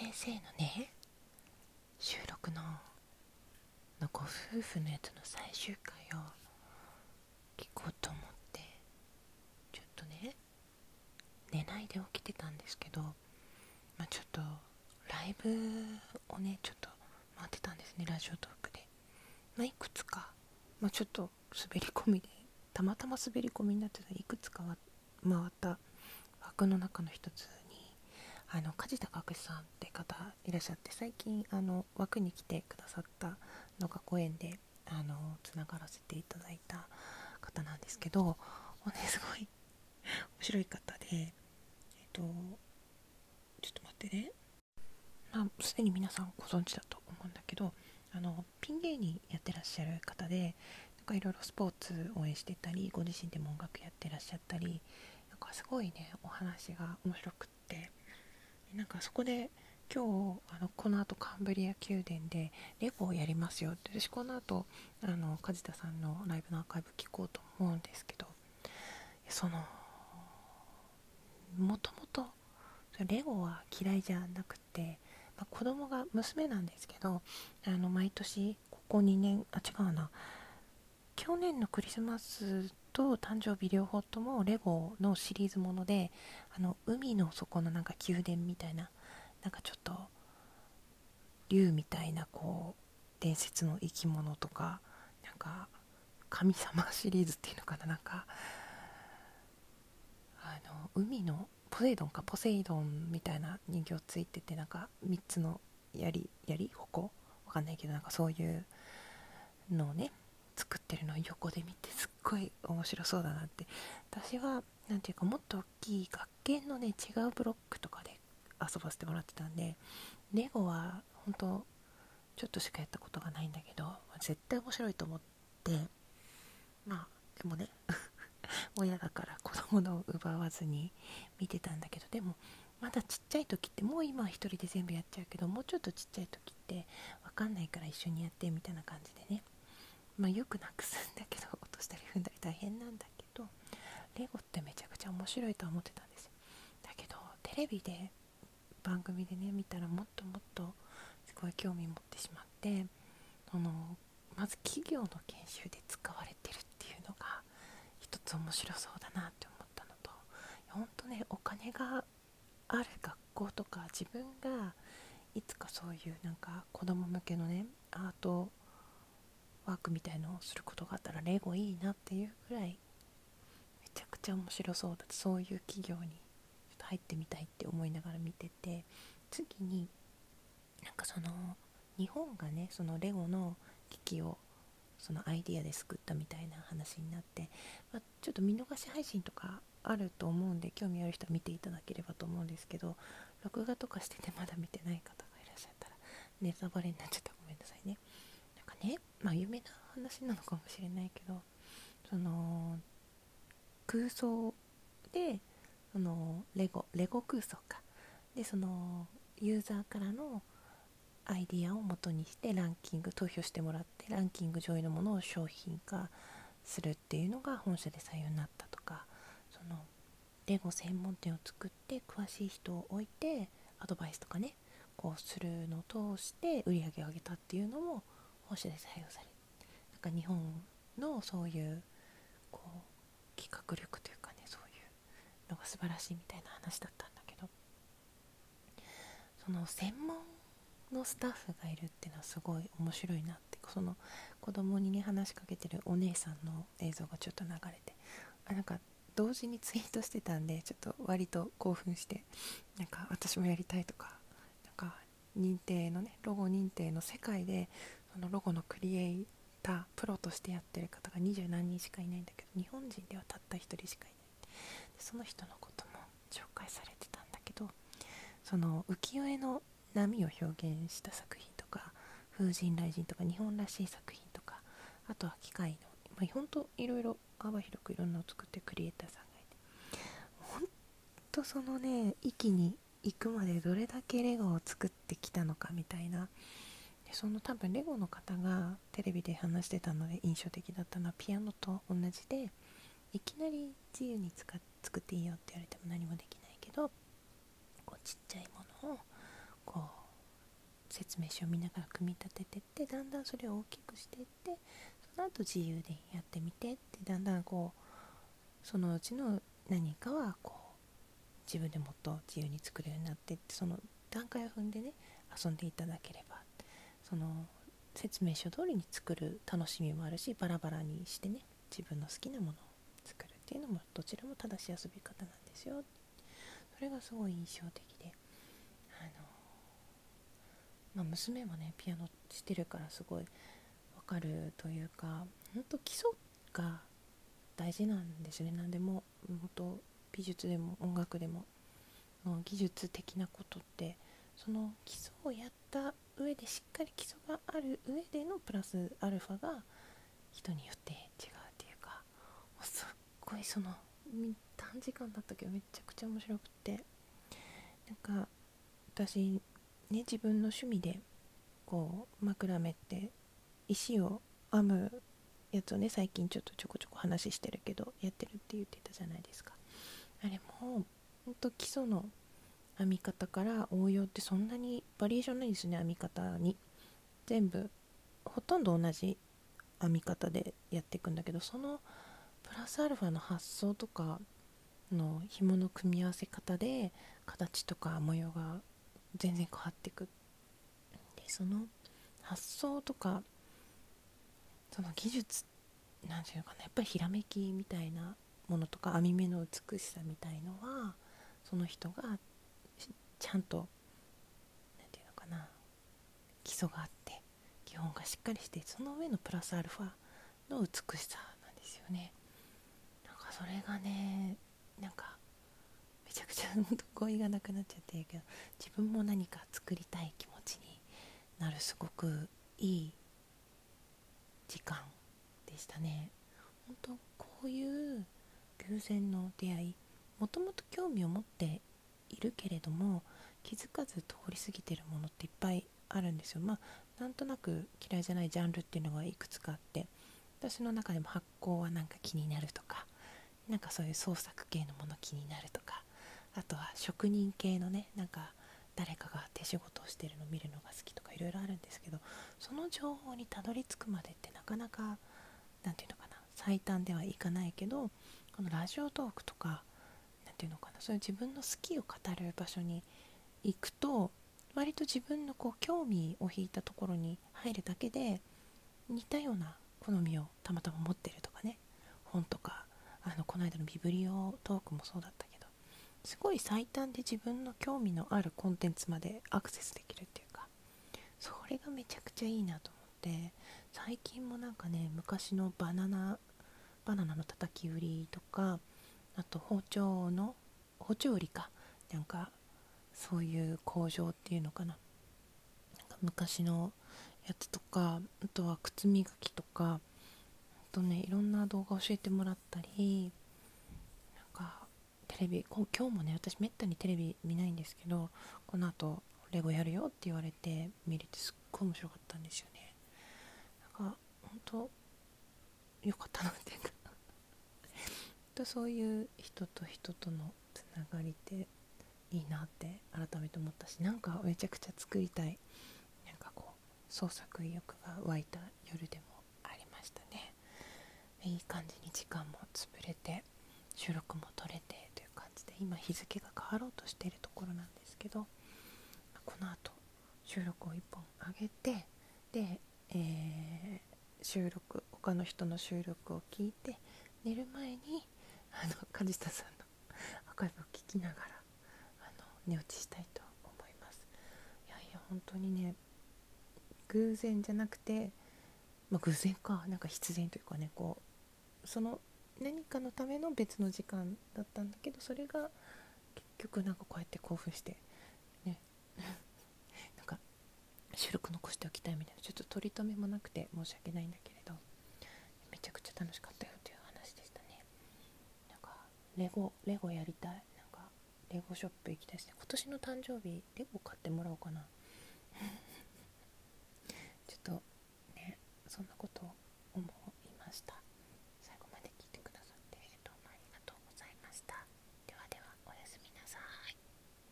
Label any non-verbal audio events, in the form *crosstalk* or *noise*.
先生のね収録ののご夫婦のやつの最終回を聞こうと思ってちょっとね寝ないで起きてたんですけど、まあ、ちょっとライブをねちょっと回ってたんですねラジオトークで、まあ、いくつか、まあ、ちょっと滑り込みでたまたま滑り込みになってたいくつかは回った枠の中の一つあの梶田角さんって方いらっしゃって最近あの枠に来てくださったのがご縁であのつながらせていただいた方なんですけどもうねすごい面白い方でえっとちょっと待ってね。まあすでに皆さんご存知だと思うんだけどあのピン芸人やってらっしゃる方でなんかいろいろスポーツ応援してたりご自身でも音楽やってらっしゃったりなんかすごいねお話が面白くって。なんかそこで今日あのこの後カンブリア宮殿でレゴをやりますよって私この後あの梶田さんのライブのアーカイブ聞こうと思うんですけどそのもともとレゴは嫌いじゃなくて、まあ、子供が娘なんですけどあの毎年ここ2年あ違うな去年のクリスマスと誕生日両方ともレゴのシリーズものであの海の底のなんか宮殿みたいななんかちょっと竜みたいなこう伝説の生き物とかなんか神様シリーズっていうのかななんかあの海のポセイドンかポセイドンみたいな人形ついててなんか3つの槍槍?矛?わかんないけどなんかそういうのをね作ってるのを横で見てすっごい面白そうだなって。私は何ていうかもっと大きい学研のね違うブロックとかで遊ばせてもらってたんでレゴは本当ちょっとしかやったことがないんだけど絶対面白いと思ってまあでもね *laughs* 親だから子供の奪わずに見てたんだけどでもまだちっちゃい時ってもう今は一人で全部やっちゃうけどもうちょっとちっちゃい時って分かんないから一緒にやってみたいな感じでね。まあよくなくすんだけど *laughs* 落としたり踏んだり大変なんだけどレゴってめちゃくちゃ面白いとは思ってたんですよ。だけどテレビで番組でね見たらもっともっとすごい興味持ってしまってそのまず企業の研修で使われてるっていうのが一つ面白そうだなって思ったのと本当ねお金がある学校とか自分がいつかそういうなんか子供向けのねアートワークみたいのをすることがあったらレゴいいなっていうぐらいめちゃくちゃ面白そうだそういう企業にちょっと入ってみたいって思いながら見てて次になんかその日本がねそのレゴの機器をそのアイディアで作ったみたいな話になって、まあ、ちょっと見逃し配信とかあると思うんで興味ある人は見ていただければと思うんですけど録画とかしててまだ見てない方がいらっしゃったらネタバレになっちゃったごめんなさいね。ねまあ有名な話なのかもしれないけどその空想でそのレゴレゴ空想か。でそのユーザーからのアイディアを元にしてランキング投票してもらってランキング上位のものを商品化するっていうのが本社で採用になったとかそのレゴ専門店を作って詳しい人を置いてアドバイスとかねこうするのを通して売り上げを上げたっていうのも保守で採用されなんか日本のそういうこう企画力というかねそういうのが素晴らしいみたいな話だったんだけどその専門のスタッフがいるっていうのはすごい面白いなってその子供にね話しかけてるお姉さんの映像がちょっと流れてあなんか同時にツイートしてたんでちょっと割と興奮してなんか私もやりたいとかなんか認定のねロゴ認定の世界でそのロゴのクリエイタープロとしてやってる方が二十何人しかいないんだけど日本人ではたった1人しかいない。でその人のことも紹介されてたんだけどその浮世絵の波を表現した作品とか風神雷神とか日本らしい作品とかあとは機械の、まあ、ほんといろいろ幅広くいろんなのを作ってクリエイターさんがいてほんとそのね域に行くまでどれだけレゴを作ってきたのかみたいなでその多分レゴの方がテレビで話してたので印象的だったのはピアノと同じでいきなり自由に使作っていいよって言われても何もできないけどこうちっちゃいものをこう説明書を見ながら組み立ててってだんだんそれを大きくしていってその後自由でやってみてってだんだんこうそのうちの何かはこう自分でもっと自由に作るようになってってその段階を踏んでね遊んでいただければその説明書通りに作る楽しみもあるしバラバラにしてね自分の好きなものを作るっていうのもどちらも正しい遊び方なんですよ。それがすごい印象的で。あの、まあ、娘もねピアノしてるからすごいわかるというか本当基礎が大事なんですね。何でも本当美術でも音楽でも技術的なことってその基礎をやった上でしっかり基礎がある上でのプラスアルファが人によって違うっていうかすっごいその短時間だったけどめちゃくちゃ面白くって。なんか私ね自分の趣味でこう枕目って石を編むやつをね最近ちょっとちょこちょこ話してるけどやってるって言ってたじゃないですか。あれもほんと基礎の編み方から応用ってそんなにバリエーションないですね編み方に。全部ほとんど同じ編み方でやっていくんだけどそのプラスアルファの発想とかの紐の組み合わせ方で形とか模様が全然変わっていく。でその発想とかその技術なんていうのかなやっぱりひらめきみたいなものとか編み目の美しさみたいのはその人がちゃんと何て言うのかな基礎があって基本がしっかりしてその上のプラスアルファの美しさなんですよね。なんかそれがねなんかめちゃくちゃ語彙がなくなっちゃってるけど自分も何か作りたい気持ちになるすごくいい時間でしたね。本当こういう偶然の出会いもともと興味を持っているけれども気づかず通り過ぎてるものっていっぱいあるんですよ。まあなんとなく嫌いじゃないジャンルっていうのがいくつかあって私の中でも発酵はなんか気になるとかなんかそういう創作系のもの気になるとかあとは職人系のねなんか誰かが手仕事をしてるのを見るのが好きとかいろいろあるんですけどその情報にたどり着くまでってなかなか何て言うのかな最短ではいかないけどこのラジオトークとか何て言うのかな。そういう自分の好きを語る場所に行くと割と自分のこう興味を引いたところに入るだけで似たような好みをたまたま持ってるとかね。本とかあのこの間のビブリオトークもそうだったけどすごい最短で自分の興味のあるコンテンツまでアクセスできるっていうかそれがめちゃくちゃいいなと思って最近もなんかね昔のバナナバナナの叩き売りとかあと包丁の包丁売りか。なんかそういう工場っていうのかな。昔のやつとかあとは靴磨きとかあとねいろんな動画教えてもらったりなんかテレビ今日もね私めったにテレビ見ないんですけどこの後レゴやるよって言われて見れてすっごい面白かったんですよね。なんか本当良かったなっていうか。とそういう人と人とのつながりっていいなって改めて思ったしなんかめちゃくちゃ作りたいなんかこう創作意欲が湧いた夜でもありましたね。いい感じに時間も潰れて収録も撮れてという感じで今日付が変わろうとしているところなんですけどこの後収録を1本上げてで、えー、収録他の人の収録を聞いて寝る前にあの梶田さんのアーカイブを聞きながらあの寝落ちしたいと思います。いやいや本当にね偶然じゃなくて、まあ、偶然かなんか必然というかねこうその何かのための別の時間だったんだけどそれが結局なんかこうやって興奮してね *laughs* なんか収録残しておきたいみたいなちょっと取り留めもなくて申し訳ないんだけれどめちゃくちゃ楽しかったよという話でしたねなんかレゴレゴやりたい。なんかレゴショップ行きたいしね。今年の誕生日レゴ買ってもらおうかな。*laughs* ちょっとねそんなこと思う。